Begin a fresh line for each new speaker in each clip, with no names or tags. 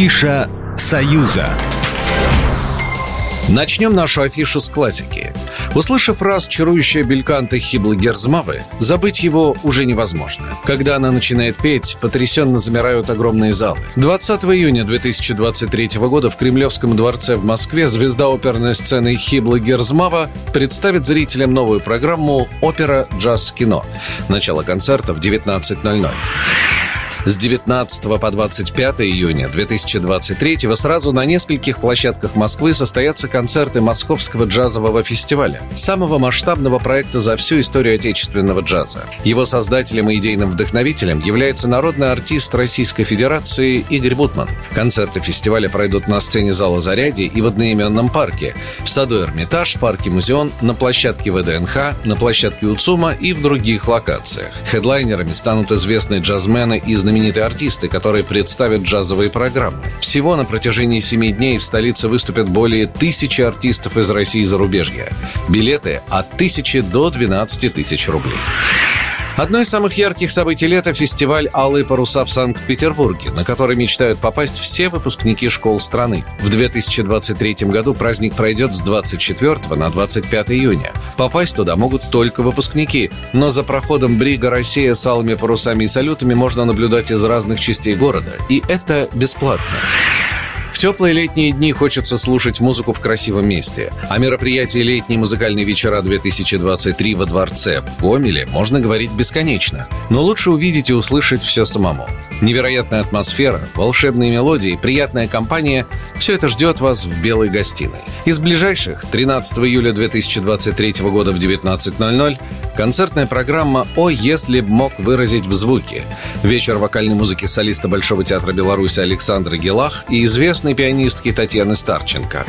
Афиша «Союза».
Начнем нашу афишу с классики. Услышав раз чарующая бельканта Хиблы Герзмавы, забыть его уже невозможно. Когда она начинает петь, потрясенно замирают огромные залы. 20 июня 2023 года в Кремлевском дворце в Москве звезда оперной сцены Хиблы Герзмава представит зрителям новую программу «Опера Джаз Кино». Начало концерта в 19.00. С 19 по 25 июня 2023 сразу на нескольких площадках Москвы состоятся концерты Московского джазового фестиваля, самого масштабного проекта за всю историю отечественного джаза. Его создателем и идейным вдохновителем является народный артист Российской Федерации Игорь Бутман. Концерты фестиваля пройдут на сцене зала «Зарядье» и в одноименном парке, в саду «Эрмитаж», парке «Музеон», на площадке ВДНХ, на площадке УЦУМа и в других локациях. Хедлайнерами станут известные джазмены из знаменитые артисты, которые представят джазовые программы. Всего на протяжении семи дней в столице выступят более тысячи артистов из России и зарубежья. Билеты от тысячи до 12 тысяч рублей. Одно из самых ярких событий лета – фестиваль «Алые паруса» в Санкт-Петербурге, на который мечтают попасть все выпускники школ страны. В 2023 году праздник пройдет с 24 на 25 июня. Попасть туда могут только выпускники, но за проходом Брига «Россия» с алыми парусами и салютами можно наблюдать из разных частей города, и это бесплатно теплые летние дни хочется слушать музыку в красивом месте. О мероприятии «Летние музыкальные вечера-2023» во дворце в Гомеле можно говорить бесконечно. Но лучше увидеть и услышать все самому. Невероятная атмосфера, волшебные мелодии, приятная компания – все это ждет вас в белой гостиной. Из ближайших 13 июля 2023 года в 19.00 концертная программа «О, если б мог выразить в звуке». Вечер вокальной музыки солиста Большого театра Беларуси Александра Гелах и известной пианистки Татьяны Старченко.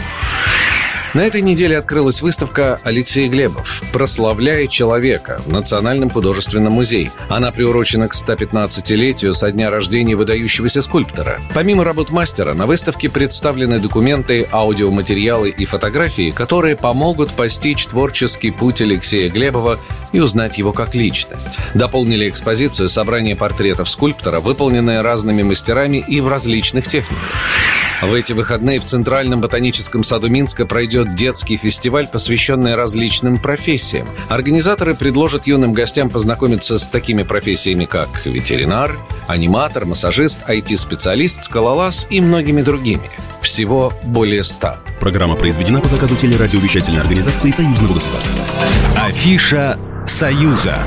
На этой неделе открылась выставка Алексея Глебов «Прославляя человека» в Национальном художественном музее. Она приурочена к 115-летию со дня рождения выдающегося скульптора. Помимо работ мастера, на выставке представлены документы, аудиоматериалы и фотографии, которые помогут постичь творческий путь Алексея Глебова и узнать его как личность. Дополнили экспозицию собрание портретов скульптора, выполненные разными мастерами и в различных техниках. В эти выходные в Центральном ботаническом саду Минска пройдет детский фестиваль, посвященный различным профессиям. Организаторы предложат юным гостям познакомиться с такими профессиями, как ветеринар, аниматор, массажист, IT-специалист, скалолаз и многими другими. Всего более ста.
Программа произведена по заказу телерадиовещательной организации Союзного государства.
Афиша «Союза».